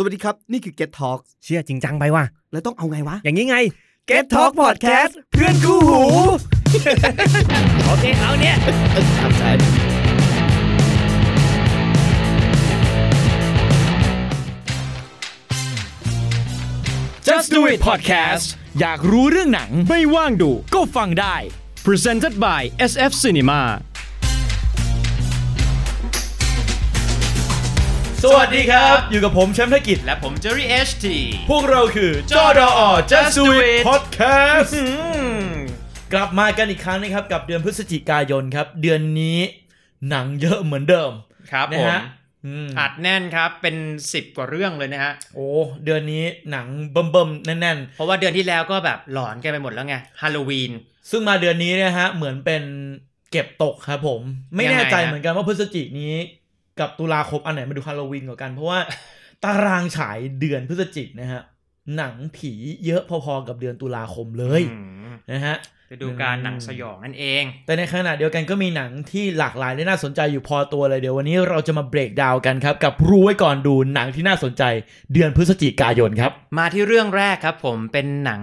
สวัสดีครับ นี่คือ Get Talk เชื่อจริงจังไปว่ะ แล้วต้องเอาไงวะ อย่างนี้ไง Get Talk Podcast เพื่อนคู่หู โอเคเอาเนี่ย Just Do It Podcast อยากรู้เรื่องหนังไม่ว่างดูก็ฟังได้ Presented by SF Cinema สวัสดีครับ อยู่กับผมแชมป์ธกิจ และผมเจอรี่ HT พวกเราคือจอดอ Just Do It Podcast กลับมากันอีกครั้งนะครับ กับเดือนพฤศจิกายนครับ เดือนนี้หนังเยอะเหมือนเดิมครับนะผมฮะอืมอัดแน่นครับเป็น 10 กว่าเรื่องเลยนะฮะ โอ้เดือนนี้หนังเบิ่มๆแน่นเพราะว่าเดือนที่แล้วก็แบบหลอนกันไปหมดแล้วไงฮาโลวีนๆซึ่งมาเดือนนี้เนะฮะเหมือนเป็นเก็บตกครับผม ไม่แน่ใจยังไงฮะเหมือนกันว่าพฤศจิกนี้ กับตุลาคมอันไหนมาดูฮาโลวีนกว่ากัน เพราะว่าตารางฉายเดือนพฤศจิกนะฮะหนังผีเยอะพอๆกับเดือนตุลาคมเลยอืมนะฮะไปดูการหนังสยองนั่นเอง แต่ในขณะเดียวกันก็มีหนังที่หลากหลายและน่าสนใจอยู่พอตัวเลยเดี๋ยววันนี้เราจะมาเบรกดาวน์กันครับ กับรู้ไว้ก่อนดูหนังที่น่าสนใจเดือนพฤศจิกายนครับ มาที่เรื่องแรกครับผมเป็นหนัง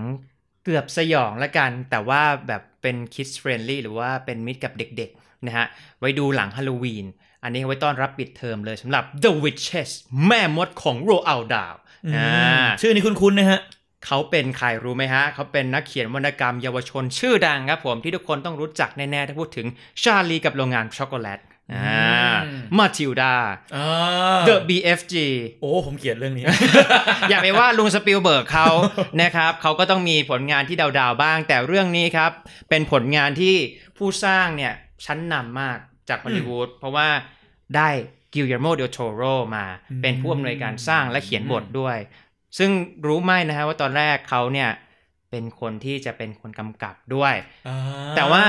เกือบสยองละกัน แต่ว่าแบบเป็น kids friendly หรือว่าเป็นมิตรกับเด็กๆนะฮะไว้ดูหลังฮาโลวีน อันนี้ไว้ต้อนรับปิดเทอมเลยสำหรับ The Witches แม่มดของ Roald Dahl อ่าชื่อนี้คุ้นๆนะฮะเขาเป็นใครรู้ไหมฮะ เขาเป็นนักเขียนวรรณกรรมเยาวชนชื่อดังครับผมที่ทุกคนต้องรู้จักแน่ๆถ้าพูดถึงชาลีกับโรงงานช็อกโกแลตอ่าอืมมาทิลดาอ่า The BFG โอ้ ผมเขียนเรื่องนี้ อย่าไปว่าลุงสปิลเบิร์กเขานะครับเขาก็ต้องมีผลงานที่ down ๆบ้าง แต่เรื่องนี้ครับ เป็นผลงานที่ผู้สร้างเนี่ยชั้นนำมาก จากฮอลลีวูดเพราะว่าได้กิลเ e ร์โมเดลโ o โรมาอืมเป็นผู้อำนวยการสร้างและเขียนบทด้วย ซึ่งรู้ไหมนะฮะว่าตอนแรกเขาเนี่ยเป็นคนที่จะเป็นคนกำกับด้วยอ่าแต่ว่า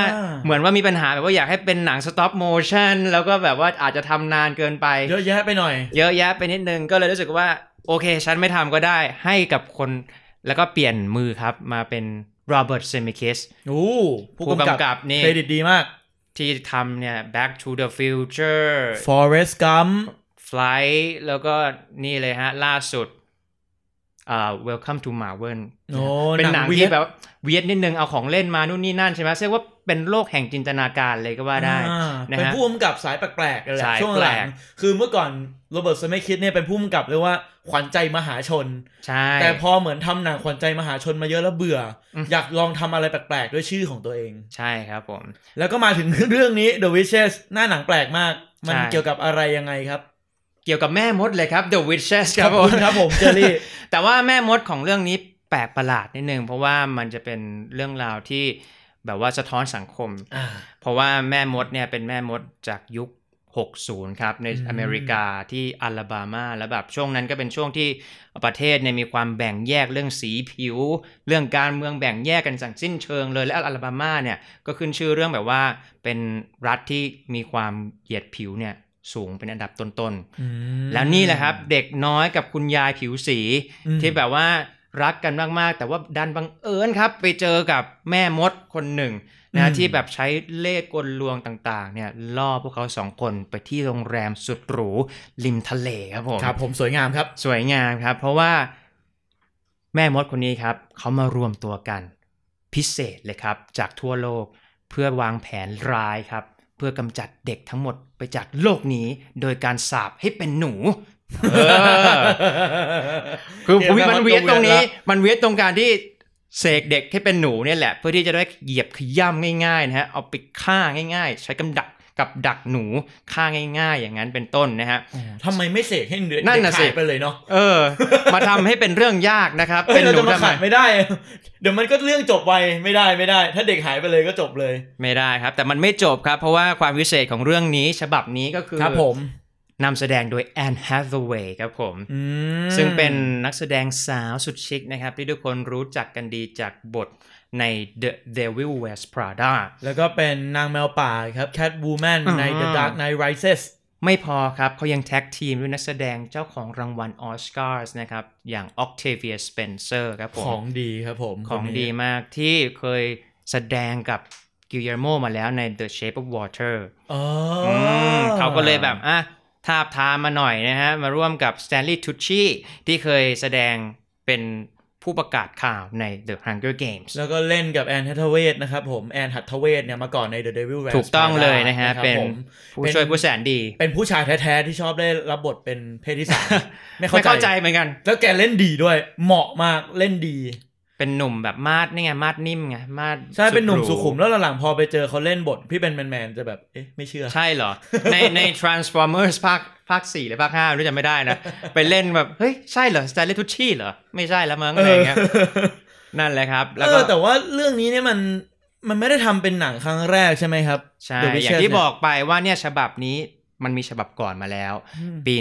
เหมือนว่ามีปัญหาแบบว่าอยากให้เป็นหนัง stop motion แล้วก็แบบว่าอาจจะทำนานเกินไป เยอะแยะไปหน่อย เยอะแยะไปนิดนึงก็เลยรู้สึกว่า โอเค ฉันไม่ทำก็ได้ให้กับคนแล้วก็เปลี่ยนมือครับมาเป็น Robert Zemeckis โอ้ผู้ผู้กำกำกับนี่เครดิตดีมาก ที่ทำเนี่ย Back to the Future Forrest Gump Flight แล้วก็นี่เลยฮะ ล่าสุด อ่า Welcome to Marwen โอ้เป็นหนังที่แบบ weird นิดนึงเอาของเล่นมานู่นนี่นั่นใช่ไหมเรียกว่าเป็นโลกแห่งจินตนาการเลยก็ว่าได้อ่านะฮะเป็นผู้กำกับสายแปลกๆเลยแหละสายช่วงหลัแปลงกคือเมื่อก่อนโรเบิร์ตสเมคิดเนี่ยเป็นผู้กำกับเรียกว่าขวัญใจมหาชนใช่แต่พอเหมือนทำหนังขวัญใจมหาชนมาเยอะแล้วเบื่ออมอยากลองทำอะไรแปลกๆ ด้วยชื่อของตัวเอง ใช่ครับผม แล้วก็มาถึงเรื่องนี้ The Witches หน้าหนังแปลกมาก มันใช่เกี่ยวกับอะไรยังไงครับ เกี่ยวกับแม่มดเลยครับ The Witches ครับขอบคุณครับผมเจอรี่แต่ว่าแม่มดของเรื่องนี้แปลกประหลาดนิดนึงเพราะว่ามันจะเป็นเรื่องราวที่แบบว่าสะท้อนสังคมอ่าเพราะว่าแม่มดเนี่ยเป็นแม่มดจากยุค 60 ครับ ในอืมอเมริกาที่อลาบามาแล้วแบบช่วงนั้นก็เป็นช่วงที่ประเทศเนี่ยมีความแบ่งแยกเรื่องสีผิว เรื่องการเมืองแบ่งแยกกันสั่งสิ้นเชิงเลยและอลาบามาเนี่ยก็ขึ้นชื่อเรื่องแบบว่าเป็นรัฐที่มีความเหยียดผิวเนี่ย สูงเป็นอันดับต้นๆอืมแล้วนี่แหละครับ เด็กน้อยกับคุณยายผิวสีอืมที่แบบว่ารักกันมากๆ แต่ว่าดันบังเอิญครับ ไปเจอกับแม่มดคนหนึ่งนะที่แบบใช้เล่ห์กลลวงต่างๆ เนี่ยล่อพวกเขาสองคนไปที่โรงแรมสุดหรูริมทะเลครับผมครับ ผมสวยงามครับ สวยงามครับ เพราะว่าแม่มดคนนี้ครับเขามารวมตัวกัน พิเศษเลยครับ จากทั่วโลกเพื่อวางแผนร้ายครับ เพื่อกำจัดเด็กทั้งหมดไปจากโลกนี้ โดยการสาบให้เป็นหนูเออคือผมมันเวียดตรงนี้ มันเวียดตรงการที่เสกเด็กให้เป็นหนูเนี่ยแหละ เพื่อที่จะได้เหยียบขย่ำง่ายๆนะฮะเอาไปฆ่าง่าย ๆ ใช้กำดัก กับดักหนูฆ่าง่ายๆ อย่างนั้นเป็นต้นนะฮะทำไมไม่เสกให้เด็กนั่นน่ะสิหายไปเลยเนาะเออ มาทำให้เป็นเรื่องยากนะครับเอ้เป็ยนเราหนูจะมาทำไมขัดไม่ได้ เดี๋ยวมันก็เรื่องจบไปไม่ได้ไม่ได้ ถ้าเด็กหายไปเลยก็จบเลย ไม่ได้ครับ แต่มันไม่จบครับ เพราะว่าความพิเศษของเรื่องนี้ฉบับนี้ก็คือครับผมนำแสดงโดยแอนแฮ t เวย์ครับผมอืมซึ่งเป็นนักแสดงสาวสุดชิคนะครับ ที่ทุกคนรู้จักกันดีจากบท ใน The Devil Wears Prada แล้วก็เป็นนางแมวป่าครับ Cat Woman ใน The อ่า Dark Knight Rises ไม่พอครับเขายัง tag team ด้วยนักแสดงเจ้าของรางวัลออสการ์นะครับ อย่าง Octavia Spencer ครับผม ของดีครับผม ของคนนี้ดีมากที่เคยแสดงกับกิ l เ e ร์โมมาแล้วใน The Shape of Water อ๋ออือมเขาก็เลยแบบอะทาบทามมาหน่อยนะฮะ มาร่วมกับ Stanley Tucci ที่เคยแสดงเป็น ผู้ประกาศข่าวใน The Hunger Games แล้วก็เล่นกับแอนฮัตเวทนะครับผมแอนฮัตเวทเนี่ยมาก่อนใน The Devil Wears ถูกต้องเลยนะฮะ Prada เป็นผมผู้ช่วยผู้แสนดี เป็นผู้ชายแท้ๆที่ชอบได้รับบทเป็นเพศที่สามไม่ไม่เข้าเข้าใจใจเหมือนกัน แล้วแกเล่นดีด้วยเหมาะมากเล่นดี เป็นหนุ่มแบบมาดนี่ไงมาดนิ่มไงมาดใช่เป็นหนุ่มรูสุขุมแล้วหลังๆพอไปเจอเขาเล่นบทพี่เป็นแมนๆจะแบบเอ๊ะไม่เชื่อ ใช่เหรอ ในใน Transformers ภาคภาคสี่หรือภาคห้าไม่รู้จำไม่ได้นะ ไปเล่นแบบ เฮ้ย ใช่เหรอ Stanley Tucci เหรอ ไม่ใช่แล้วมั้งอะไรอย่างเงี้ยนั่นแหละครับ แล้วเอก็อแต่ว่าเรื่องนี้เนี่ยมันมันไม่ได้ทำเป็นหนังครั้งแรกใช่ไหมครับ ใช่ The อ Witcher ย่างที่เนี่ยบอกไปว่าเนี่ยฉบับนี้ มันมีฉบับก่อนมาแล้วอืมปี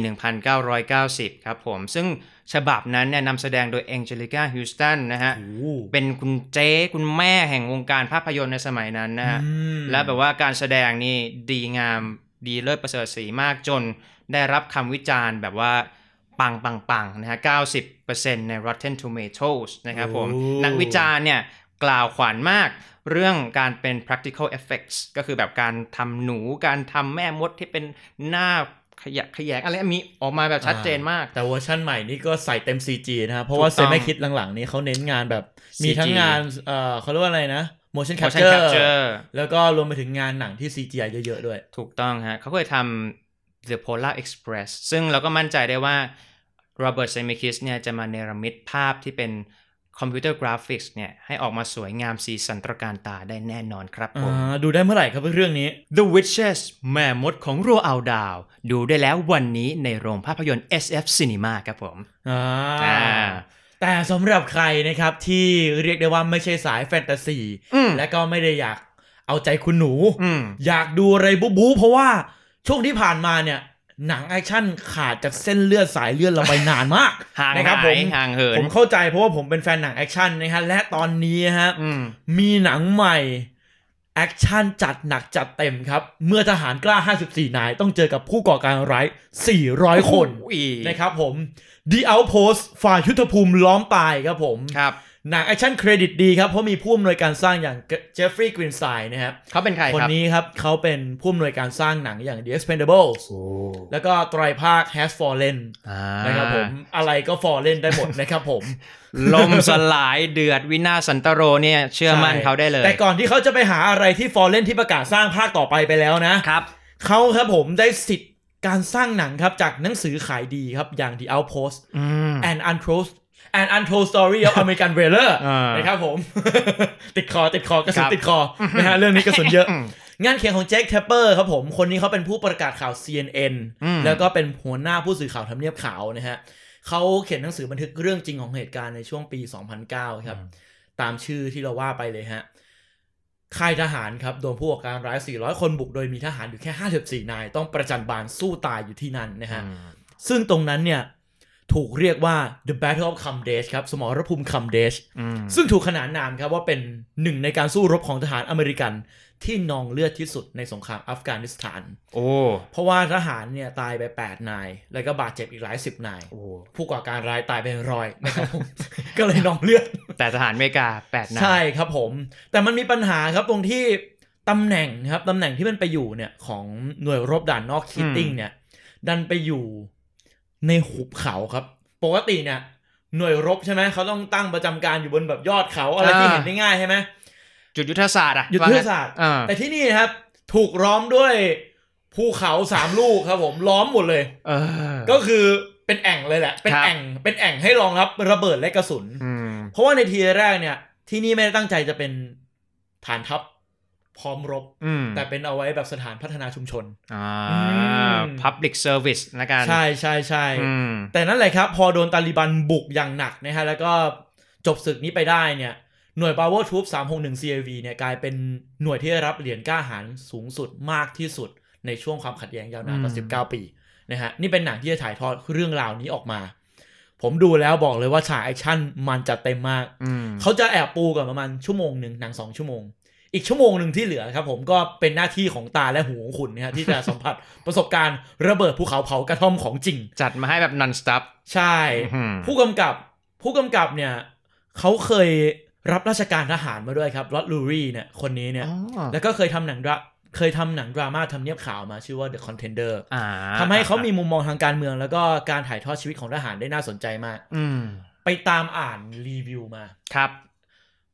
1990 ครับผม ซึ่งฉบับนั้นเนี่ยนำแสดงโดย Angelica Houston นะฮะโอ้เป็นคุณเจ๊คุณแม่แห่งวงการภาพยนตร์ในสมัยนั้นนะฮะอืมและแบบว่าการแสดงนี่ดีงามดีเลิศประเสริฐสีมากจนได้รับคำวิจารณ์แบบว่าปังปังปังนะฮะ 90%ใน Rotten Tomatoes นะครับผมโอ้นักวิจารณ์เนี่ยกล่าวขวัญมาก เรื่องการเป็น practical effects ก็คือแบบการทำหนู การทำแม่มดที่เป็นหน้าขยะแขยงอะไรมีออกมาแบบชัดเจนมาก แต่เวอร์ชั่นใหม่นี่ก็ใส่เต็ม CG นะครับเพราะว่าถูเซกต้องเซเมคคิสหลังๆ นี้เขาเน้นงานแบบ CG มีทั้งงานเอ่อเขาเรียกว่าอะไรนะ motion motion capture capture แล้วก็รวมไปถึงงานหนังที่ CGI เยอะๆด้วย ถูกต้องฮะเขาเคยทำ The Polar Express ซึ่งเราก็มั่นใจได้ว่า Robert Zemeckis เนี่ยจะมาเนรมิตภาพที่เป็น คอมพิวเตอร์กราฟิกส์เนี่ยให้ออกมาสวยงามสีสันตระการตาได้แน่นอนครับผมอ่าดูได้เมื่อไหร่ครับเรื่องนี้ The Witches แม่มดของโรอัลดาว ดูได้แล้ววันนี้ในโรงภาพยนตร์ SF Cinema ครับผมอ่าอ่าแต่สำหรับใครนะครับที่เรียกได้ว่าไม่ใช่สายแฟนตาซีอืมและก็ไม่ได้อยากเอาใจคุณหนูอืมอยากดูอะไรบู๊บู๊เพราะว่าช่วงที่ผ่านมาเนี่ย หนังแอคชั่นขาดจากเส้นเลือดสายเลือดเราไปนานมากห่างนะครับหายผมห่างเหินผมเข้าใจเพราะว่าผมเป็นแฟนหนังแอคชั่นนะฮะและตอนนี้ฮะอืมมีหนังใหม่แอคชั่นจัดหนักจัดเต็มครับ เมื่อทหารกล้า 54 นาย ต้องเจอกับผู้ก่อการร้าย 400 คนอุ้ยนะครับผม The Outpost ฝ่ายุทธภูมิล้อมตายครับผมครับ หนังแอคชั่นเครดิตดีครับ เพราะมีผู้อำนวยการสร้างอย่างเจฟฟรีย์กรีนสไตน์นะครับเขาเป็นใครคนครับนี้ครับเขาเป็นผู้อำนวยการสร้างหนังอย่าง The Expendables แล้วก็ไตรภาค Has Fallen อ่านะครับผม อะไรก็ Fallen ได้หมดนะครับผม ลมสลายเดือดวินาศสันตโรเนี่ย เชื่อมั่นใช่เขาได้เลย แต่ก่อนที่เขาจะไปหาอะไรที่ Fallen ที่ประกาศสร้างภาคต่อไปไปแล้วนะครับเขาครับผมได้สิทธิ์การสร้างหนังครับจากหนังสือขายดีครับอย่าง The Outpost อืม and Untold and Untold Story of American Whaler อ่านนะครับผม ติดคอติดคอกระสุนครับติดคอนะฮะเรื่องนี้กระสุนเยอะ งานเขียนของแจ็คเทปเปอร์ครับผม คนนี้เขาเป็นผู้ประกาศข่าว CNN อืมแล้วก็เป็นหัวหน้าผู้สื่อข่าวทำเนียบขาวนะฮะเขาเขียนหนังสือบันทึกเรื่องจริงของเหตุการณ์ในช่วงปี 2009 ครับ ตามชื่อที่เราว่าไปเลยฮะค่ายทหารครับโดนผู้ก่อการร้าย 400 คนบุกโดยมีทหารอยู่แค่ 54 นาย ต้องประจันบานสู้ตายอยู่ที่นั่นนะฮะ ซึ่งตรงนั้นเนี่ย ถูกเรียกว่า the battle of Kamdesh ครับ สมรภูมิ Kamdesh อืมซึ่งถูกขนานนามครับว่าเป็นหนึ่งในการสู้รบของทหารอเมริกัน ที่นองเลือดที่สุดในสงครามอัฟกานิสถาน โอ้ เพราะว่าทหารเนี่ยตายไป 8 นาย แล้วก็บาดเจ็บอีกหลายสิบนายโอ้ผู้ก่อการร้ายตายไปร้อยนะครับผมก็เลยนองเลือด แต่ทหารอเมริกาแปดนาย ใช่ครับผม แต่มันมีปัญหาครับตรงที่ตำแหน่งครับตำแหน่งที่มันไปอยู่เนี่ยของหน่วยรบด่านนอกคีตติ้งเนี่ยดันไปอยู่ ในหุบเขาครับ ปกติเนี่ย หน่วยรบใช่ไหมเขาต้องตั้งประจำการอยู่บนแบบยอดเขาอะไรที่เห็นได้ง่ายใช่ไหมจุดยุทธศาสตร์อะยุทธศาสตร์อ่าแต่ที่นี่นะครับ ถูกล้อมด้วยภูเขาสามลูกครับผมล้อมหมดเลยเออก็คือเป็นแอ่งเลยแหละ เป็นครับแอ่งเป็นแอ่งให้รองรับระเบิดและกระสุนอืมเพราะว่าในทีแรกเนี่ย ที่นี่ไม่ได้ตั้งใจจะเป็นฐานทัพ พร้อมรบอืมแต่เป็นเอาไว้แบบสถานพัฒนาชุมชนอ่าอืม public service ละกัน ใช่ใช่ใช่อืมแต่นั่นแหละครับ พอโดนตาลิบันบุกอย่างหนักนะฮะ แล้วก็จบศึกนี้ไปได้เนี่ย หน่วย Power Troop 361 CAV เนี่ยกลายเป็นหน่วยที่ได้รับเหรียญกล้าหาญสูงสุดมากที่สุดในช่วงความขัดแย้งยาวนานกว่าอืม19 ปีนะฮะ นี่เป็นหนังที่จะถ่ายทอดเรื่องราวนี้ออกมา ผมดูแล้วบอกเลยว่าฉากแอคชั่นมันจัดเต็มมากอืมเขาจะแอบปูกันประมาณชั่วโมงหนึ่งหนังสองชั่วโมง อีกชั่วโมงหนึ่งที่เหลือครับผมก็เป็นหน้าที่ของตาและหูของคุณนะฮะที่จะสัมผัสประสบการณ์ระเบิดภูเขาเผากระท่อมของจริง จัดมาให้แบบ non stop ใช่อืมผู้กำกับผู้กำกับเนี่ยเขาเคยรับราชการทหารมาด้วยครับลอตลูรี่เนี่ยคนนี้เนี่ยอ๋อแล้วก็เคยทำหนังดราเคยทำหนังดราม่าทำเนียบข่าวมาชื่อว่า The Contender อ่าทำให้เขามีมุมมองทางการเมือง แล้วก็การถ่ายทอดชีวิตของทหารได้น่าสนใจมากอืมไปตามอ่านรีวิวมาครับ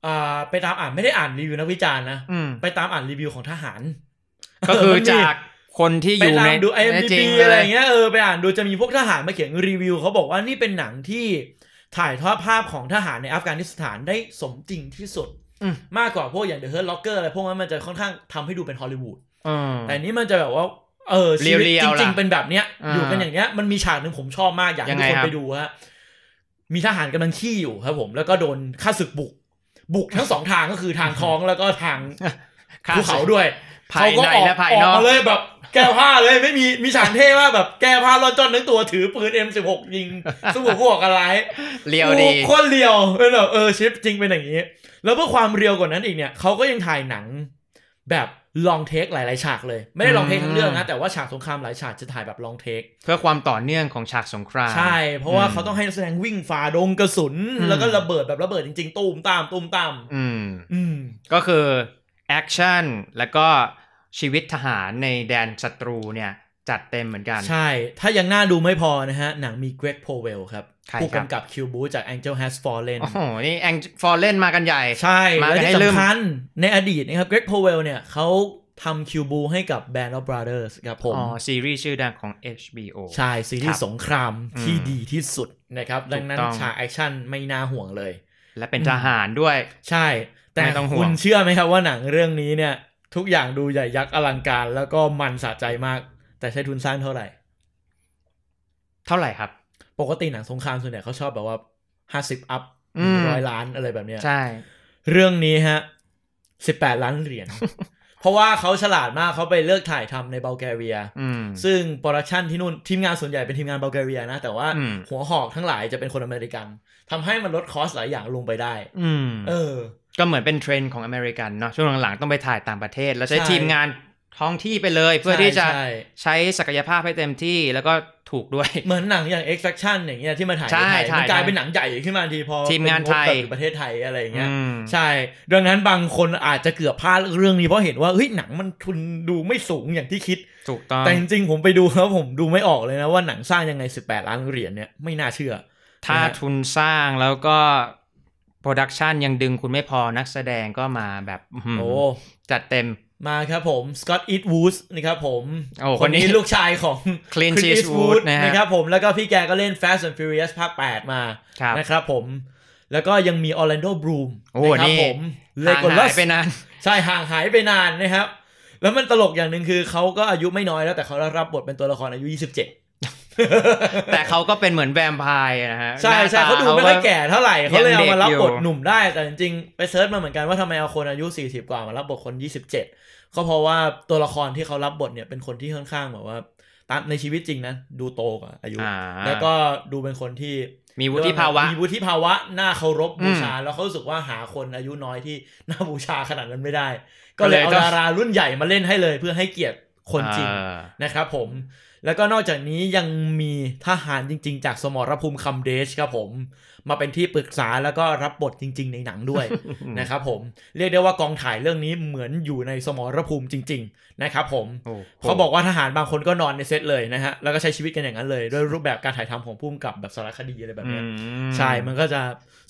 อ่าไปตามอ่านไม่ได้อ่านรีวิวนักวิจารณ์นะอืมไปตามอ่านรีวิวของทหาร ก็คือมันมีจากคนที่อไปยู่ตาในมดูในจ IMDb ริงอะไรเลยเงี้ยเออไปอ่านดูจะมีพวกทหารมาเขียนรีวิวเขาบอกว่านี่เป็นหนังที่ถ่ายทอดภาพของทหารในอัฟกานิสถานได้สมจริงที่สุดอืมมากกว่าพวกอย่าง The Hurt Locker อะไรพวกนั้นมันจะค่อนข้างทำให้ดูเป็นฮอลลีวูดอืมแต่อันนี้มันจะแบบว่า เออชีวิตเรียวๆจริงล่ะๆเป็นแบบเนี้ยอ่าอยู่กันอย่างเงี้ยมันมีฉากหนึ่งผมชอบมากอยากให้ยังทุไงกคนครับไปดูฮะมีทหารกำลังขี้อยู่ครับผมแล้วก็โดนฆ่าศึกบุก บุกทั้งสองทางก็คือทางท้องแล้วก็ทางค่าภูเขาด้วยภายในก็ออกและภายออกนอกมาเลยแบบแก้ผ้าเลยไม่มีมีฉากเท่มากแบบแก้ผ้าลอนจอนทั้งตัวถือปืน M16 ยิงสู้กับพวกอะไรเรียวดีโอ้โคตรเรียวเป็นแบบเออชิปจริงเป็นอย่างนี้ แล้วเพื่อความเรียวกว่านั้นอีกเนี่ยเขาก็ยังถ่ายหนังแบบ ลองเทคหลาย ๆ ฉากเลย ไม่ได้ลองเทคทั้งเรื่องนะ แต่ว่าฉากสงครามหลายฉากจะถ่ายแบบลองเทค เพื่อความต่อเนื่องของฉากสงคราม ใช่ เพราะว่าอืมเขาต้องให้นักแสดงวิ่งฝ่าดงกระสุนอืมแล้วก็ระเบิดแบบระเบิดจริง ๆ ตูมตามตูมตามอืมอืมก็คือแอคชั่นแล้วก็ชีวิตทหารในแดนศัตรูเนี่ย จัดเต็มเหมือนกัน ใช่ ถ้ายังน่าดูไม่พอนะฮะ หนังมีเกรกโพเวลครับใครผู้ครับกำกับคิวบู๊จาก Angel Has Fallen โอ้โห นี่แก๊ง Fallen มากันใหญ่ ใช่มาและกันให้ที่ลืมสำคัญในอดีตนะครับเกรกโพเวลเนี่ยเขาทำคิวบู๊ให้กับ Band of Brothers ครับผม อ๋อ ซีรีส์ชื่อดังของ HBO ใช่ ซีรีส์ครับสงครามที่อืมดีที่สุดนะครับ ดังนั้นถูกต้องฉากแอคชั่นไม่น่าห่วงเลย และเป็นทหารด้วย ใช่ แต่ไม่ต้องห่วงคุณเชื่อไหมครับว่าหนังเรื่องนี้เนี่ยทุกอย่างดูใหญ่ยักษ์อลังการ แล้วก็มันสะใจมาก แต่ใช้ทุนสร้างเท่าไหร่ เท่าไหร่ครับ ปกติหนังสงครามส่วนใหญ่เขาชอบแบบว่าห้าสิบ up อืมร้อยล้านอะไรแบบเนี้ยใช่ เรื่องนี้ฮะสิบแปดล้านเหรียญเพราะว่าเขาฉลาดมากเขาไปเลือกถ่ายทำในบัลแกเรียอืมซึ่ง production ที่นู่นทีมงานส่วนใหญ่เป็นทีมงานบัลแกเรียนะ แต่ว่าอืมหัวหอกทั้งหลายจะเป็นคนอเมริกันทำให้มันลด cost หลายอย่างลงไปได้ อืมเออ ก็เหมือนเป็นเทรนด์ของอเมริกันเนาะช่วงหลังๆต้องไปถ่ายต่างประเทศ แล้วใช้ใช่ทีมงาน ท้องที่ไปเลยเพื่อที่จะใช่ใช้ศักยภาพให้เต็มที่แล้วก็ถูกด้วย เหมือนหนังอย่าง Extraction อย่างเงี้ยที่มาถ่ายในใช่ไทยใช่มันกลายใช่เป็นหนังใหญ่ขึ้นมาทันทีพอทีมงานไทยเป็นงบแบบประเทศไทยอะไรอย่างเงี้ยอืมใช่ ดังนั้นบางคนอาจจะเกือบพลาดเรื่องนี้เพราะเห็นว่าเฮ้ยหนังมันทุนดูไม่สูงอย่างที่คิดถูกต้องแต่จริงๆผมไปดูแล้วผมดูไม่ออกเลยนะว่าหนังสร้างยังไง 18 ล้านเหรียญเนี่ยไม่น่าเชื่อ ถ้านะฮะทุนสร้างแล้วก็ production ยังดึงคุณไม่พอนักแสดงก็มาแบบอื้อหือโอ้จัดเต็ม มาครับผมสก็อตต์อีสต์วูดนะครับผมโอ้คนนี้คนนี้ลูกชายของ Clint Clint Eastwood นะฮะนะครับผมแล้วก็พี่แกก็เล่น Fast and Furious ภาค 8 มาครับนะครับผม แล้วก็ยังมีออร์แลนโดบลูมโอ้นะครับผมนี่เลห่างโกลัหายไปนาน ใช่ห่างหายไปนานนะครับ แล้วมันตลกอย่างหนึ่งคือเขาก็อายุไม่น้อยแล้วแต่เขารับบทเป็นตัวละครอายุ 27แต่เขาก็เป็นเหมือนแวมไพร์นะฮะ ใช่ใช่หน้าเขาดูไม่ค่อยแก่เท่าไหร่เขาเลยเอามารับบทยังเด็กอยู่หนุ่มได้แต่จริงๆ ไป search มาเหมือนกันว่าทำไมเอาคนอายุ 40 กว่ามารับบทคน 27 ก็เพราะว่าตัวละครที่เขารับบทเนี่ยเป็นคนที่ค่อนข้างแบบว่าตามในชีวิตจริงนะดูโตกว่าอายุ อ่า แล้วก็ดูเป็นคนที่มีวุฒิภาวะ มีวุฒิภาวะน่าเคารพอืมบูชา แล้วเขารู้สึกว่าหาคนอายุน้อยที่น่าบูชาขนาดนั้นไม่ได้ ก็ก็เลเลยต้องเอา ดารารุ่นใหญ่มาเล่นให้เลยเพื่อให้เกียรติ คนจริงอ่านะครับผม แล้วก็นอกจากนี้ยังมีทหารจริง ๆ จากสมรภูมิคัมเดชครับผม มาเป็นที่ปรึกษาแล้วก็รับบทจริง ๆ ในหนังด้วยนะครับผมเรียกได้ว่ากองถ่ายเรื่องนี้เหมือนอยู่ในสมรภูมิจริง ๆ นะครับผมโอ้เขาบอกว่าทหารบางคนก็นอนในเซตเลยนะฮะแล้วก็ใช้ชีวิตกันอย่างนั้นเลยด้วยรูปแบบการถ่ายทำของผู้กำกับแบบสารคดีอะไรแบบอืเนี้ยมใช่มันก็จะ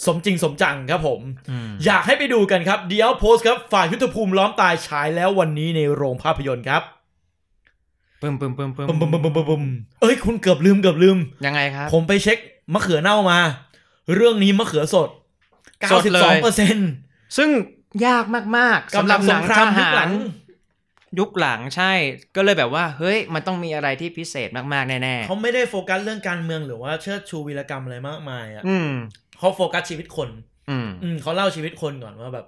สมจริงสมจังครับผมอืมอยากให้ไปดูกันครับเดี๋ยวโพสต์ครับฝ่ายยุทธภูมิล้อมตายฉายแล้ววันนี้ในโรงภาพยนตร์ครับ ปึ้มปึ้มปึ้มปึ้มบึมบึมบึมบึมบึมบึมเอ้ยคุณเกือบลืมเกือบลืม ยังไงครับ ผมไปเช็คมะเขือเน่ามา เรื่องนี้มะเขือสดสดเลย92เปอร์เซ็นต์ซึ่งยากมากๆสำหรับหนังทยุคหลัง ยุคหลังใช่ ก็เลยแบบว่า เฮ้ย มันต้องมีอะไรที่พิเศษมากๆ แน่ๆเขาไม่ได้โฟกัสเรื่องการเมืองหรือว่าเชิดชูวีรกรรมอะไรมากมายอะเขาโฟกัสชีวิตคน อืมเขาเล่าชีวิตคนก่อนว่าแบบ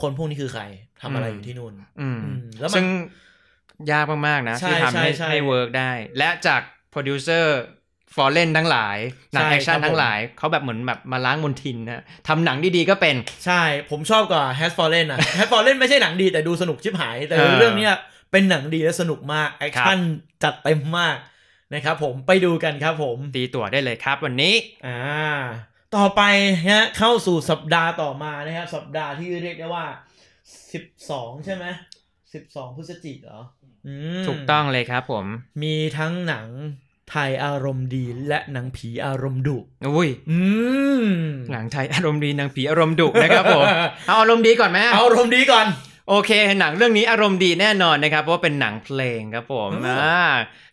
คนพวกนี้คือใครทำอะไรอยู่ที่นู่น อืมแล้วมัน ยากมาก ๆ นะใช่ที่ทำให้ใช่ใช่ให้ work ได้ และจากโปรดิวเซอร์ Fallen ทั้งหลาย หนังใช่แอคชั่นครับทั้งหลาย เขาแบบเหมือนแบบมาล้างมลทินนะทำหนังดี ๆ ก็เป็น ใช่ ผมชอบกว่า Has Fallen อะ Has Fallen ไม่ใช่หนังดีแต่ดูสนุกชิบหาย แต่เออเรื่องเนี้ยเป็นหนังดีและสนุกมากแอคชั่นจัดเต็มมากนะครับผมไปดูกันครับผมตีตั๋วได้เลยครับวันนี้อ่าต่อไปฮะเข้าสู่สัปดาห์ต่อมานะครับสัปดาห์ที่เรียกได้ว่า 12 ใช่ไหมสิบสองพฤศจิกเหรออืม ถูกต้องเลยครับผม มีทั้งหนังไทยอารมณ์ดีและหนังผีอารมณ์ดุอุ้ยอืมหนังไทยอารมณ์ดีหนังผีอารมณ์ดุนะครับผมเอาอารมณ์ดีก่อนไหมเอาอารมณ์ดีก่อนโอเค หนังเรื่องนี้อารมณ์ดีแน่นอนนะครับ เพราะว่าเป็นหนังเพลงครับผมอืมอ่า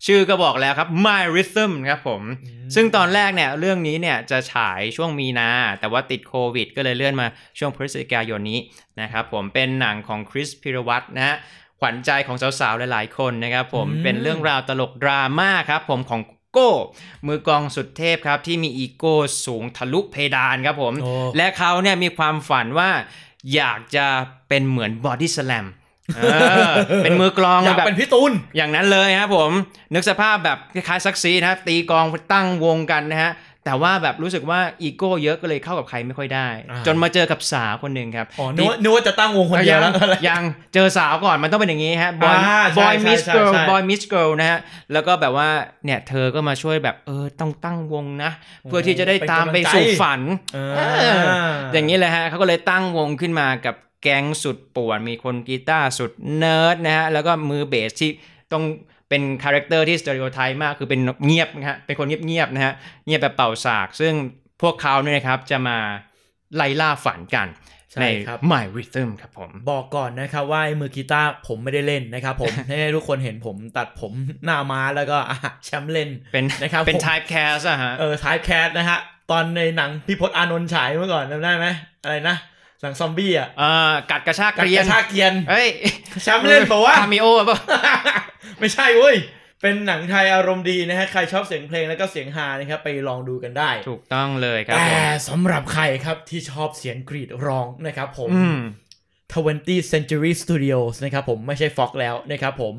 ชื่อก็บอกแล้วครับ My Rhythm ครับผมอืมซึ่งตอนแรกเนี่ยเรื่องนี้เนี่ยจะฉายช่วงมีนา แต่ว่าติดโควิด ก็เลยเลื่อนมาช่วงพฤศจิกายนนี้นะครับผมเป็นหนังของคริสพีรวัสนะฮะ ขวัญใจของสาวๆ หลายๆ คนนะครับผมอืมเป็นเรื่องราวตลกดราม่าครับผมของโก้มือกลองสุดเทพครับที่มีอีโก้สูงทะลุเพดานครับผมโอ้และเขาเนี่ยมีความฝันว่าอยากจะเป็นเหมือนบอดี้สแลมเออเป็นมือกลองอยากแบบเป็นพี่ตูนอย่างนั้นเลยครับผม นึกสภาพแบบคล้ายๆซักซีนะครับตีกลองตั้งวงกันนะฮะ แต่ว่าแบบรู้สึกว่าอีโก้เยอะก็เลยเข้ากับใครไม่ค่อยได้อ่าจนมาเจอกับสาวคนหนึ่งครับอ๋อนึกว่านึกว่าจะตั้งวงคนเดียวแล้วยังยังเจอสาวก่อนมันต้องเป็นอย่างนี้ฮะ boy อ่าใช่ boy ใช่ meets ใช่ girl ใช่ boy meets girl นะฮะแล้วก็แบบว่าเนี่ยเธอก็มาช่วยแบบเออต้องตั้งวงนะ เพื่อที่จะได้ตามไปสู่ฝันเอเอออย่างนี้เลยฮะเขาก็เลยตั้งวงขึ้นมากับแก๊งสุดป่วนมีคนกีตาร์สุดเนิร์ดนะฮะแล้วก็มือเบสที่ต้อง เป็น character ที่ stereotype มากคือเป็นเงียบนะฮะเป็นคนเงียบๆนะฮะเงียบแบบเป่าสาก ซึ่งพวกเขาเนี่ยนะครับจะมาไล่ล่าฝันกันใช่ในครับ My Rhythm ครับผม บอกก่อนนะครับว่าไอ้มือกีตาร์ผมไม่ได้เล่นนะครับผม ให้ทุกคนเห็นผมตัดผมหน้าม้าแล้วก็อะแชมป์เล่นเป็นนะครับเป็น ผม type cast อะฮะ เออ type cast นะฮะ ตอนในหนังพี่พศอานนท์ฉายเมื่อก่อนจำได้ไหมอะไรนะ หนังซอมบี้อะเอ่อกัดกระชากเกรียน กัดกระชากเกรียนเฮ้ยแชมป์เล่นเปล่าวะคามิโอป่ะไม่ใช่เว้ยเป็นหนังไทยอารมณ์ดีนะฮะ ใครชอบเสียงเพลงแล้วก็เสียงฮานะครับ ไปลองดูกันได้ ถูกต้องเลยครับ แต่ผมสำหรับใครครับที่ชอบเสียงกรีดร้องนะครับผมอืม 20th Century Studios นะครับผมไม่ใช่ Fox แล้วนะครับผม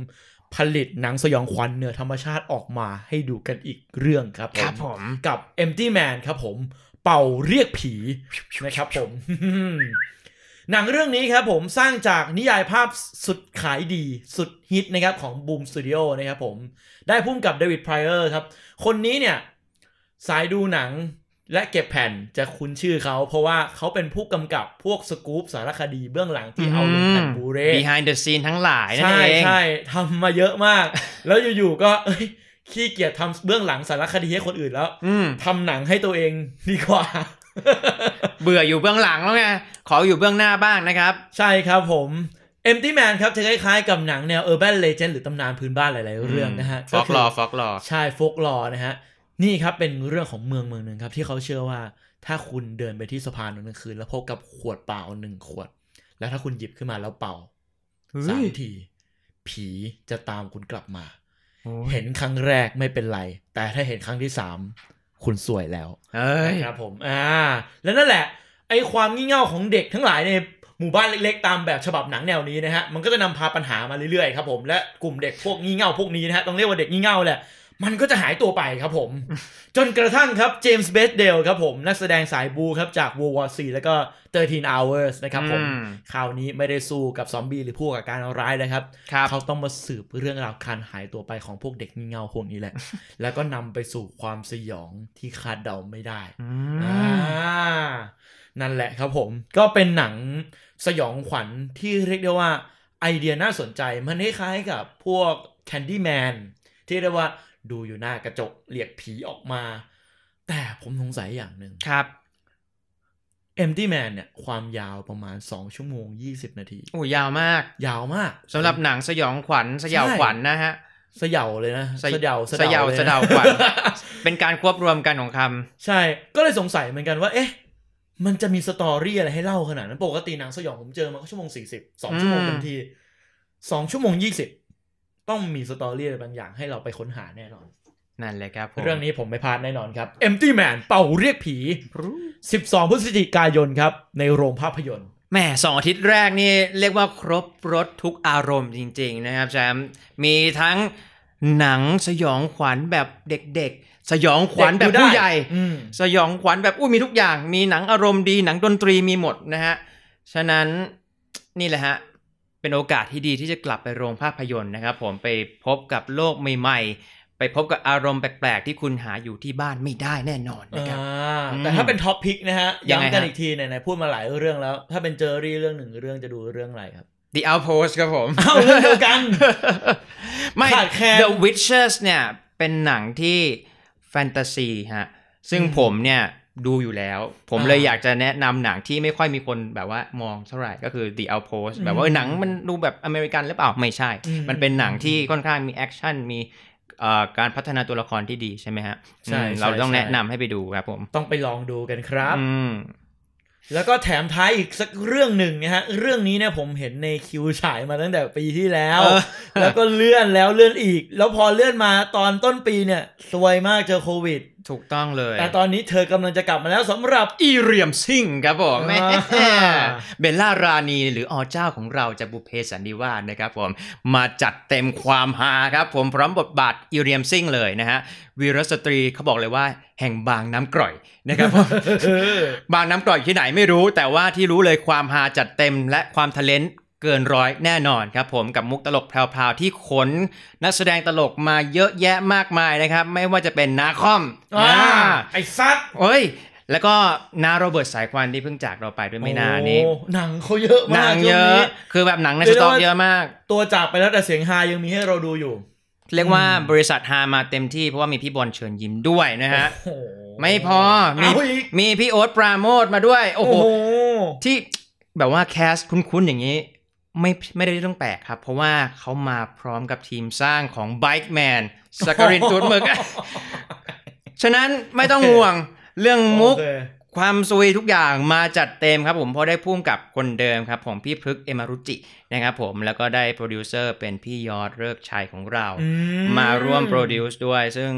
ผลิตหนังสยองขวัญเหนือธรรมชาติออกมาให้ดูกันอีกเรื่องครับผมครับผมกับ Empty Man ครับผม เป่าเรียกผีนะครับผมหนังเรื่องนี้ครับผมสร้างจากนิยายภาพสุดขายดีสุดฮิตนะครับของ Boom Studio นะครับผม ได้พุ่มกับเดวิดไพรเออร์ครับ คนนี้เนี่ย สายดูหนังและเก็บแผ่นจะคุ้นชื่อเขา เพราะว่าเขาเป็นผู้กำกับพวกสกู๊ปสารคดีเบื้องหลังที่เอาลงแผ่นบูเร behind the scene ทั้งหลายนั่นใช่เองใช่ทำมาเยอะมาก แล้วอยู่ๆก็เอ้ย ขี้เกียจทำเบื้องหลังสารคดีให้คนอื่นแล้วอืมทำหนังให้ตัวเองดีกว่า เบื่ออยู่เบื้องหลังแล้วไง ขออยู่เบื้องหน้าบ้างนะครับ ใช่ครับผม Empty Man ครับจะคล้ายๆกับหนังแนว Urban Legend หรือตำนานพื้นบ้านหลายๆเรื่องนะฮะฟอกลอฟอกลอใช่โฟกลอนะฮะ นี่ครับเป็นเรื่องของเมืองเมืองหนึ่งครับ ที่เขาเชื่อว่าถ้าคุณเดินไปที่สะพานตอนกลางคืน แล้วพบกับขวดเปล่าหนึ่งขวด แล้วถ้าคุณหยิบขึ้นมาแล้วเป่าสามที ผีจะตามคุณกลับมา เห็นครั้งแรกไม่เป็นไร แต่ถ้าเห็นครั้งที่สามคุณสวยแล้วเอ้ยนะครับผมอ่าแล้วนั่นแหละ ไอ้ความงี่เง่าของเด็กทั้งหลายในหมู่บ้านเล็กๆ ตามแบบฉบับหนังแนวนี้นะฮะมันก็จะนำพาปัญหามาเรื่อยๆครับผมและกลุ่มเด็กพวกงี่เง่าพวกนี้นะฮะต้องเรียกว่าเด็กงี่เง่าแหละ มันก็จะหายตัวไปครับผม จนกระทั่งครับเจมส์เบสเดลครับผม นักแสดงสายบูครับจาก World War C แล้วก็ 13 Hours นะครับผมอืมคราวนี้ไม่ได้สู้กับซอมบี้หรือพวกกับการร้ายนะครับครับ เขาต้องมาสืบเรื่องราวการหายตัวไปของพวกเด็กงี่เง่าพวกนี้แหละ แล้วก็นำไปสู่ความสยองที่คาดเดาไม่ได้อือ่ามนั่นแหละครับผม ก็เป็นหนังสยองขวัญที่เรียกได้ว่าไอเดียน่าสนใจมันคล้ายๆกับพวก Candyman ที่เรียกว่า ดูอยู่หน้ากระจกเรียกผีออกมา แต่ผมสงสัยอย่างหนึ่งครับ Empty Man เนี่ย ความยาวประมาณ 2 ชั่วโมง 20 นาที โอ้ยาวมาก ยาวมากสำหรับหนังสยองขวัญสยองขวัญนะฮะ สยาวเลยนะสยสยาวสยาวลนะสยาวขวัญเป็นการควบรวมกันของคำใช่ ก็เลยสงสัยเหมือนกันว่า เอ๊ะ มันจะมี story อะไรให้เล่าขนาดนั้น ปกติหนังสยองผมเจอมาก็ชั่วโมงสี่สิบสองชั่วโมงอืมเต็มทีสองชั่วโมงยี่สิบ ต้องมี story อะไรบางอย่างให้เราไปค้นหาแน่นอน นั่นเลยครับผมเรื่องนี้ผมไม่พลาดแน่นอนครับ Empty Man เป่าเรียกผี 12 พฤศจิกายนครับ ในโรงภาพยนตร์แหม่สองอาทิตย์แรกนี่เรียกว่าครบรถทุกอารมณ์จริง ๆ นะครับแชมป์มีทั้งหนังสยองขวัญแบบเด็กๆ สยองขวัญแบบผู้ใหญ่อืมสยองขวัญแบบอุ้ยมีทุกอย่าง มีหนังอารมณ์ดีหนังดนตรีมีหมดนะฮะ ฉะนั้นนี่แหละฮะ เป็นโอกาสที่ดีที่จะกลับไปโรงภาพยนตร์นะครับผมไปพบกับโลกใหม่ๆ ไปพบกับอารมณ์แปลกๆ ที่คุณหาอยู่ที่บ้านไม่ได้แน่นอนนะครับอ่าอืมแต่ถ้าเป็น top pick นะฮะยังไงย้ำกันฮะอีกทีไหนๆพูดมาหลายเรื่องแล้ว ถ้าเป็นเจอรี่เรื่องหนึ่งเรื่องจะดูเรื่องอะไรครับ The Outpost ครับผมเอ้าเรื่องเดียวกันไม่ขาดแคลน The Witches เนี่ยเป็นหนังที่แฟนตาซีฮะซึ่งอืมผมเนี่ย ดูอยู่แล้ว ผมอ่าเลยอยากจะแนะนำหนังที่ไม่ค่อยมีคนแบบว่ามองเท่าไหร่ก็คือ The Outpost แบบว่าเออหนังมันดูแบบอเมริกันหรือเปล่าไม่ใช่อืมมันเป็นหนังที่ค่อนข้างมีแอคชั่นมีเอ่อการพัฒนาตัวละครที่ดีใช่ไหมฮะใช่อืมใช่เราต้องใช่แนะนำให้ไปดูครับผมต้องไปลองดูกันครับอืมแล้วก็แถมท้ายอีกสักเรื่องหนึ่งนะฮะ เรื่องนี้เนี่ยผมเห็นในคิวฉายมาตั้งแต่ปีที่แล้วเออแล้วก็เลื่อนแล้วเลื่อนอีก แล้วพอเลื่อนมาตอนต้นปีเนี่ย สวยมากเจอโควิด ถูกต้องเลย แต่ตอนนี้เธอกำลังจะกลับมาแล้วสำหรับอีเรียมซิงครับผมอ่าแม่เบลล่ารานีหรืออเจ้าของเราจากบุพเพสันนิวาสนะครับผม มาจัดเต็มความฮาครับผมพร้อมบทบาทอีเรียมซิงเลยนะฮะวีรสตรีเขาบอกเลยว่าแห่งบางน้ำกร่อยนะครับผมบางน้ำกร่อยที่ไหนไม่รู้ แต่ว่าที่รู้เลยความฮาจัดเต็มและความทะเลน เกินร้อยแน่นอนครับผมกับมุกตลกแพรวๆที่ขน นักแสดงตลกมาเยอะแยะมากมายนะครับ ไม่ว่าจะเป็นนาคอมอ่าอ่าไอ้ซัดเอ้ยแล้วก็นาโรเบิร์ตสายควันที่เพิ่งจากเราไปด้วยไม่นานนี้โอ้หนังเขาเยอะหมากนังช่เยวงอะนี้คือแบบหนังในเรีสยกได้ต็อกว่าเยอะมาก ตัวจากไปแล้วแต่เสียงฮายังมีให้เราดูอยู่ เรียกว่าบริษัทฮามาเต็มที่เพราะว่ามีพี่บอลเชิญยิ้มด้วยนะฮะโอ้โหไม่พอมีเอาอีกมีพี่โอ๊ตปราโมทมาด้วย โอ้โอ้โหโหที่แบบว่าแคสคุ้นๆอย่างนี้ ไม่ไม่ได้เรื่องแปลกครับ เพราะว่าเขามาพร้อมกับทีมสร้างของ Bike Man สักรินตูดหมึกฉะนั้นไม่ต้องห่วงเรื่องมุกโอเคความซุยทุกอย่างมาจัดเต็มครับผมเพราะได้พุ่มกับคนเดิมครับผมพี่พฤกษ์เอมะรุจินะครับผมแล้วก็ได้โปรดิวเซอร์เป็นพี่ยอดเลิกชัยของเราอืมาร่วม produce ด้วย ซึ่ง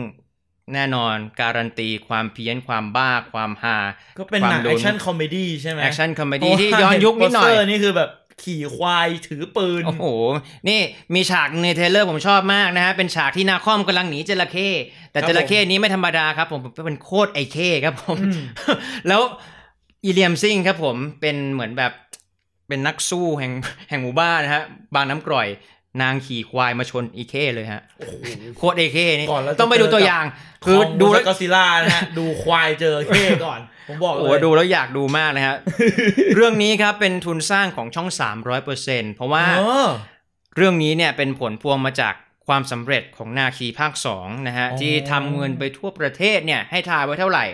แน่นอนการันตีความเพี้ยนความบ้าความฮาก็เป็นหนังความลุ้แอนคชั่นคอมเมดี้ใช่ไหม action comedy ที่ย้อนยุคนิดหน่อยโปสเตร์นี่คือแบบ ขี่ควายถือปืน โอ้โห นี่มีฉากใน trailer ผมชอบมากนะฮะ เป็นฉากที่นาคอมกำลังหนีจระเข้ แต่ครับจระเข้นี้ไม่ธรรมดาครับผมเป็นโคตรไอเข้ครับผมอืมแล้วอีเลียมซิงครับผมเป็นเหมือนแบบเป็นนักสู้แห่งแห่งหมู่บ้านนะฮะ บางน้ำกร่อยนางขี่ควายมาชนอีเข้เลยฮะโอ้โหโคตรไอเข้นี่ก่อนเราจะต้องไปดูตัวอย่าง คืคืออดูดูแล้แล้ววก็ซิล่านะฮะ ดูควายเจอเข้ก่อน ผมบอกโอ้เลโหยดูแล้วอยากดูมากนะฮะเรื่องนี้ครับเป็นทุนสร้างของช่อง 300%เพราะว่าเออเรื่องนี้เนี่ยเป็นผลพวงมาจากความสำเร็จของนาคีภาค2นะฮะอ๋อที่ทำเงินไปทั่วประเทศเนี่ยให้ทายไว้เท่าไหร่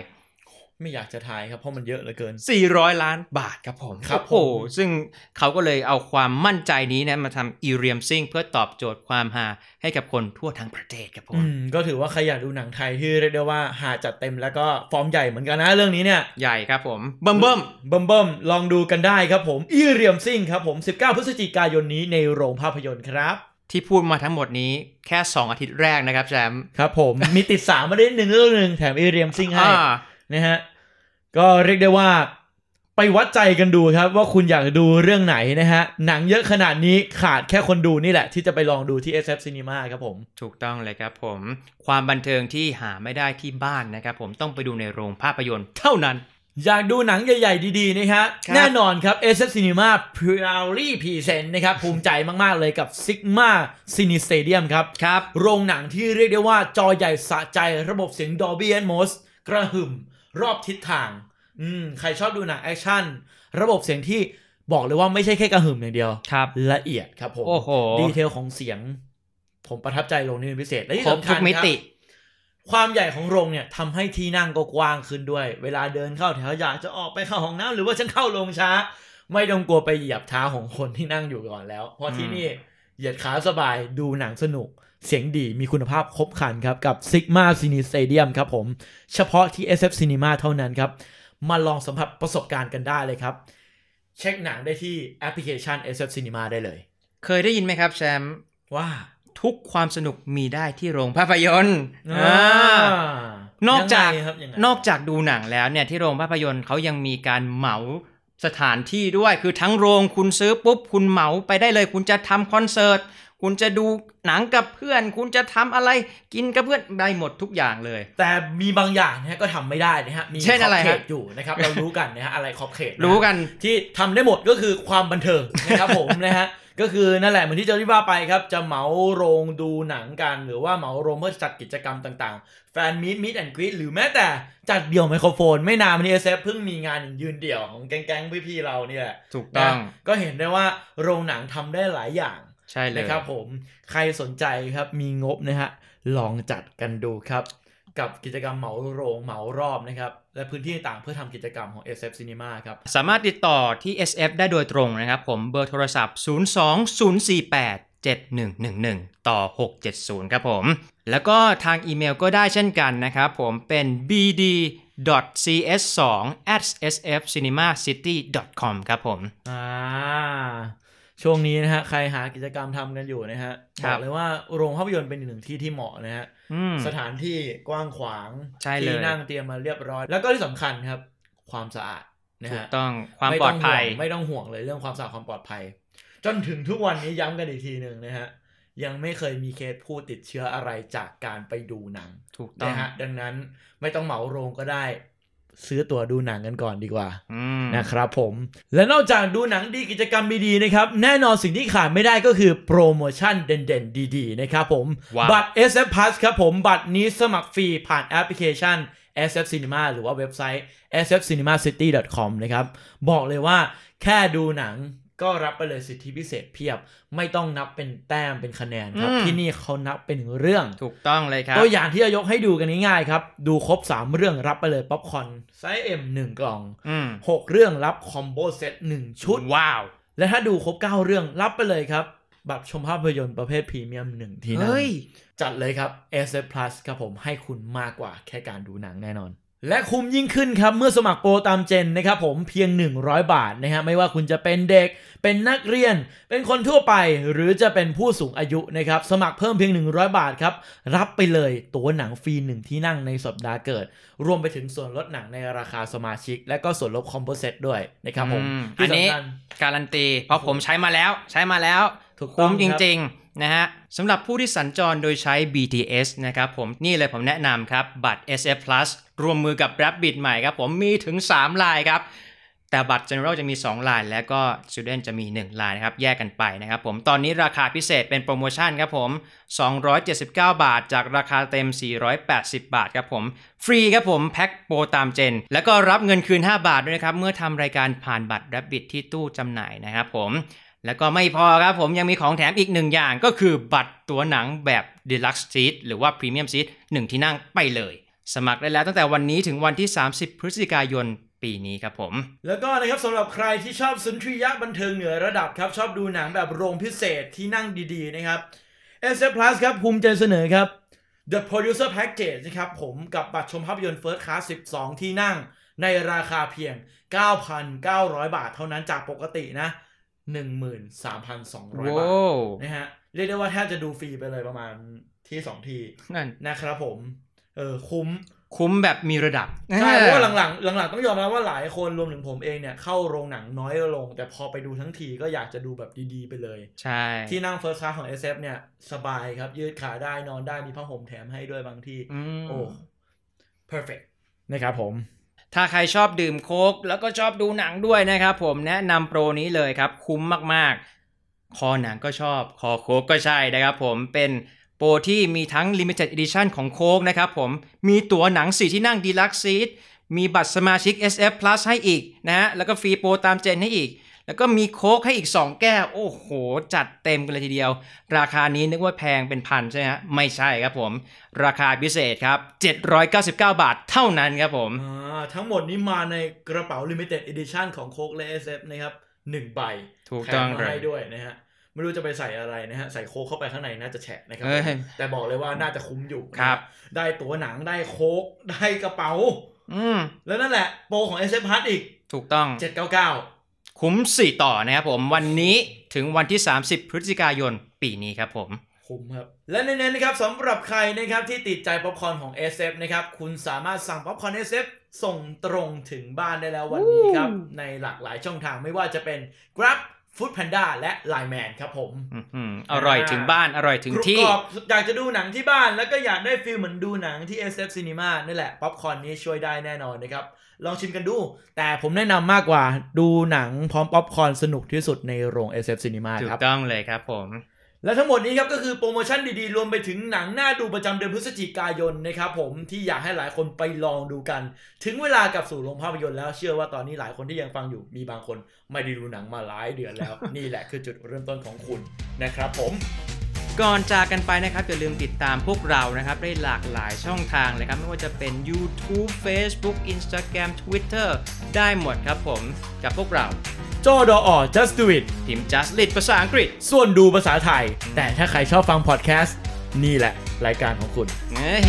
ไม่อยากจะทายครับเพราะมันเยอะเหลือเกิน 400 ล้านบาทครับผมครับโอ้โหผมซึ่งเขาก็เลยเอาความมั่นใจนี้นะมาทำอีเรียมซิงเพื่อตอบโจทย์ความฮาให้กับคนทั่วทั้งประเทศครับผอืมมก็ถือว่าใครอยากดูหนังไทยที่เรียกได้ว่าหาจัดเต็มแล้วก็ฟอร์มใหญ่เหมือนกันนะเรื่องนี้เนี่ยใหญ่ครับผมเบิ่มเบิ่มเบิ่มเบิ่มลองดูกันได้ครับผมอีเรียมซิงครับผม 19 พฤศจิกายนนี้ในโรงภาพยนตร์ครับที่พูดมาทั้งหมดนี้แค่ 2 อาทิตย์แรกนะครับแชมป์ครับผมมีติดสามมาได้หนึ่งเรื่องหนึ่งแถมอีเรียมซิงให้อ่านะฮะ ก็เรียกได้ว่าไปวัดใจกันดูครับ ว่าคุณอยากดูเรื่องไหนนะฮะ หนังเยอะขนาดนี้ขาดแค่คนดูนี่แหละ ที่จะไปลองดูที่ SF Cinema ครับผม ถูกต้องเลยครับผม ความบันเทิงที่หาไม่ได้ที่บ้านนะครับผมต้องไปดูในโรงภาพยนตร์เท่านั้น อยากดูหนังใหญ่ ๆ ดีๆ นะฮะครับแน่นอนครับ SF Cinema Proudly Present นะครับภูมิใจมากๆเลยกับ Sigma Cine Stadium ครับครับ โรงหนังที่เรียกได้ว่าจอใหญ่สะใจระบบเสียง Dolby Atmos กระหึ่ม รอบทิศทาง อืมใครชอบดูหนังแอคชั่น ระบบเสียงที่บอกเลยว่าไม่ใช่แค่กระหึ่มอย่างเดียวครับละเอียดครับผมโอ้โห detail ของเสียง ผมประทับใจโรงนี้เป็นพิเศษและที่สำคัญครบทุกมิติครับความใหญ่ของโรงเนี่ยทำให้ที่นั่งก็กว้างขึ้นด้วย เวลาเดินเข้าแถวอยากจะออกไปเข้าห้องน้ำหรือว่าฉันเข้าโรงช้า ไม่ต้องกลัวไปเหยียบเท้าของคนที่นั่งอยู่ก่อนแล้ว เพราะที่นี่เหยียดขาสบายดูหนังสนุก เสียงดีมีคุณภาพครบครันครับ กับ Sigma Cine Stadium ครับผม เฉพาะที่ SF Cinema เท่านั้นครับ มาลองสัมผัสประสบการณ์กันได้เลยครับ เช็คหนังได้ที่แอปพลิเคชัน SF Cinema ได้เลย เคยได้ยินไหมครับแชมป์ว่าทุกความสนุกมีได้ที่โรงภาพยนตร์อ่าอ่านอกจากยังไงครับยังไงนอกจากดูหนังแล้วเนี่ยที่โรงภาพยนตร์เขายังมีการเหมาสถานที่ด้วยคือทั้งโรงคุณซื้อปุ๊บ คุณเหมาไปได้เลย คุณจะทำคอนเสิร์ต คุณจะดูหนังกับเพื่อน คุณจะทำอะไรกินกับเพื่อนได้หมดทุกอย่างเลย แต่มีบางอย่างนะฮะก็ทำไม่ได้นะฮะมีเช่นอะไรขบเขฮะตอยู่นะครับเรารู้กันนะฮะอะไรขอบเขตะฮะรู้กันที่ทำได้หมดก็คือความบันเทิงนะครับผมนะฮะก็คือนั่นแหละเหมือนที่เจอรี่ว่าไปครับ จะเหมาโรงดูหนังกัน หรือว่าเหมาโรงเพื่อจัดกิจกรรมต่างๆ แฟนมีดมิดแอนด์กรีหรือแม้แต่จัดเดี่ยวไมโครโฟน ไม่นานมานี้เอเเพิ่งมีงานยืนเดี่ยวของแก๊งๆพี่ๆเราเนี่ยแหละถูกต้องนะก็เห็นได้ว่าโรงหนังทำได้หลายอย่าง ใช่เลยนะครับผมใครสนใจครับมีงบนะฮะลองจัดกันดูครับ กับกิจกรรมเหมาโรงเหมารอบนะครับ และพื้นที่ต่างๆเพื่อทำกิจกรรมของ SF Cinema ครับ สามารถติดต่อที่ SF ได้โดยตรงนะครับ ผมเบอร์โทรศัพท์ 02048 7111 ต่อ 670 ครับผม แล้วก็ทางอีเมลก็ได้เช่นกันนะครับผมเป็น bd cs2 at sfcinemacity com ครับผม อ่า ช่วงนี้นะฮะใครหากิจกรรมทำกันอยู่นะฮะครับอบกเลยว่าโรงภาพยนตร์เป็นอีกหนึ่งที่ที่เหมาะนะฮะอืมสถานที่กว้างขวางใช่เลยที่นั่งเตรียมมาเรียบร้อย แล้วก็ที่สำคัญครับ ความสะอาดนะถูกฮะต้องความไม่ปลต้องดภัยห่วงไม่ต้องห่วงเลยเรื่องความสะอาดความปลอดภัย จนถึงทุกวันนี้ย้ำกันอีกทีหนึ่งนะฮะยังไม่เคยมีเคสผู้ติดเชื้ออะไรจากการไปดูหนังถูกต้องนะฮะดังนั้นไม่ต้องเหมาโรงก็ได้ ซื้อตั๋วดูหนังกันก่อนดีกว่าอืมนะครับผมและนอกจากดูหนังดีกิจกรรมดีๆนะครับ แน่นอนสิ่งที่ขาดไม่ได้ก็คือโปรโมชั่นเด่นๆ ดีๆ นะครับผมว้าวบัตร SF Plus ครับผม บัตรนี้สมัครฟรีผ่านแอปพลิเคชัน SF Cinema หรือว่าเว็บไซต์ sfcinemacity.com นะครับ บอกเลยว่าแค่ดูหนัง ก็รับไปเลยสิทธิพิเศษเพียบ ไม่ต้องนับเป็นแต้มเป็นคะแนนครับอืมที่นี่เขานับเป็นเรื่องถูกต้องเลยครับตัวอย่างที่จะยกให้ดูกันง่ายๆครับ ดูครบ 3 เรื่องรับไปเลยป๊อปคอร์นไซส์ M 1กล่องอืม6เรื่องรับ combo set 1ชุดว้าว และถ้าดูครบ 9 เรื่องรับไปเลยครับบัตรชมภาพยนตร์ประเภทพรีเมียม1ที่นั่งเฮ้ยจัดเลยครับ SF Plus ครับผมให้คุณมากกว่าแค่การดูหนังแน่นอน และคุ้มยิ่งขึ้นครับ เมื่อสมัครโปรตามเจนนะครับผมเพียง 100 บาทนะฮะไม่ว่าคุณจะเป็นเด็ก เป็นนักเรียน เป็นคนทั่วไป หรือจะเป็นผู้สูงอายุนะครับ สมัครเพิ่มเพียง 100 บาทครับ รับไปเลยตั๋วหนังฟรีหนึ่งที่นั่งในสัปดาห์เกิด รวมไปถึงส่วนลดหนังในราคาสมาชิก และก็ส่วนลดคอมโพเซตด้วยนะครับผมอืมที่อันนี้สำคัญการันตีเพราะผมใช้มาแล้วใช้มาแล้วถูกต้องคุ้มจครับริง ๆ นะฮะสำหรับผู้ที่สัญจรโดยใช้ BTS นะครับผมนี่เลยผมแนะนำครับบัตร SF Plus รวมมือกับ Rabbit ใหม่ครับผมมีถึง 3 ลายครับแต่บัตร General จะมี 2 ลาย แล้วก็ Student จะมี 1 ลายนะครับ แยกกันไปนะครับผม ตอนนี้ราคาพิเศษเป็นโปรโมชั่นครับผม 279 บาท จากราคาเต็ม 480 บาทครับผม ฟรีครับผมแพ็คโปรตามเจน แล้วก็รับเงินคืน 5 บาทด้วยนะครับ เมื่อทำรายการผ่านบัตร Rabbit ที่ตู้จำหน่ายนะครับผม แล้วก็ไม่พอครับผมยังมีของแถมอีกหนึ่งอย่างก็คือบัตรตัวหนังแบบ Deluxe Seat หรือว่า Premium Seat 1 ที่นั่งไปเลย สมัครได้แล้วตั้งแต่วันนี้ถึงวันที่ 30 พฤศจิกายนปีนี้ครับผม แล้วก็นะครับสำหรับใครที่ชอบสุนทรียะบันเทิงเหนือระดับครับ ชอบดูหนังแบบโรงพิเศษที่นั่งดีๆนะครับ s f Plus ครับภูมิใจเสนอครับ The Producer Package นะครับผมกับบัตรชมภาพยนตร์ First Class 12 ที่นั่งในราคาเพียง 9,900 บาทเท่านั้นจากปกตินะ 13,200บาทว้าวนะฮะ เรียกได้ว่าแทบจะดูฟรีไปเลยประมาณที่2ทีนั่นนะครับผม เออคุ้ม คุ้มแบบมีระดับใช่เพราะว่าหลังๆหลังๆต้องยอมรับว่าหลายคนรวมถึงผมเองเนี่ยเข้าโรงหนังน้อยลง แต่พอไปดูทั้งทีก็อยากจะดูแบบดีๆไปเลย ใช่ ที่นั่ง First Class ของ SF เนี่ย สบายครับ ยืดขาได้นอนได้มีผ้าห่มแถมให้ด้วยบางที่อืมโอ้ perfect นะครับผม ถ้าใครชอบดื่มโค้กแล้วก็ชอบดูหนังด้วยนะครับผมแนะนำโปรนี้เลยครับ คุ้มมากๆ คอหนังก็ชอบ คอโค้กก็ใช่นะครับผมเป็นโปรที่มีทั้ง Limited Edition ของโค้กนะครับผมมีตั๋วหนังสีที่นั่ง Deluxe Seat มีบัตรสมาชิก SF Plus ให้อีกนะฮะแล้วก็ฟรีโปรตามเจนให้อีก แล้วก็มีโค้กให้อีก 2 แก้ว โอ้โห จัดเต็มกันเลยทีเดียว ราคานี้นึกว่าแพงเป็นพันใช่ไหมฮะ ไม่ใช่ครับผม ราคาพิเศษครับ 799 บาทเท่านั้นครับผมอ่าทั้งหมดนี้มาในกระเป๋า limited edition ของโค k และ SF นะครับหนึ่งใบถูกต้องแถมเลมายให้ด้วยนะฮะไม่รู้จะไปใส่อะไรนะฮะ ใส่โค้กเข้าไปข้างในน่าจะแฉะนะครับเอ้ยแต่บอกเลยว่าน่าจะคุ้มอยู่ครับนะฮะได้ตั๋วหนังได้โค้กได้กระเป๋า อืมแล้วนั่นแหละ โปรของ SF Plus อีก ถูกต้อง 799 คุ้ม4ต่อนะครับผมวันนี้ถึงวันที่ 30 พฤศจิกายนปีนี้ครับผมคุ้มครับ และเน้นๆนะครับสำหรับใครนะครับที่ติดใจป๊อปคอร์นของ SF นะครับคุณสามารถสั่งป๊อปคอร์น SF ส่งตรงถึงบ้านได้แล้ววันนี้ครับ ในหลากหลายช่องทางไม่ว่าจะเป็น Grab foodpanda และ LINE MAN ครับผมอืมอร่อยถึงบ้านอร่อยถึงกรุบที่กรอบอยากจะดูหนังที่บ้าน แล้วก็อยากได้ feel เหมือนดูหนังที่ SF Cinema นี่แหละ ป๊อปคอร์นนี้ช่วยได้แน่นอนนะครับ ลองชิมกันดู แต่ผมแนะนำมากกว่าดูหนังพร้อมป๊อปคอร์นสนุกที่สุดในโรง SF Cinema ถูครักบต้องเลยครับผม และทั้งหมดนี้ครับก็คือโปรโมชั่นดีๆ รวมไปถึงหนังน่าดูประจำเดือนพฤศจิกายนนะครับผมที่อยากให้หลายคนไปลองดูกัน ถึงเวลากับสู่โรงภาพยนตร์แล้วเชื่อว่าตอนนี้หลายคนที่ยังฟังอยู่มีบางคน ไม่ได้ดูหนังมาหลายเดือนแล้ว นี่แหละคือจุดเริ่มต้นของคุณนะครับผม ก่อนจากกันไปนะครับอย่าลืมติดตามพวกเรานะครับได้หลากหลายช่องทางเลยครับไม่ว่าจะเป็น YouTube Facebook Instagram Twitter ได้หมดครับผมกับพวกเราโจดออ just do it พิมพ์ just lit ภาษาอังกฤษ ส่วนดูภาษาไทย แต่ถ้าใครชอบฟังพอดแคสต์นี่แหละ รายการของคุณ เฮ้ย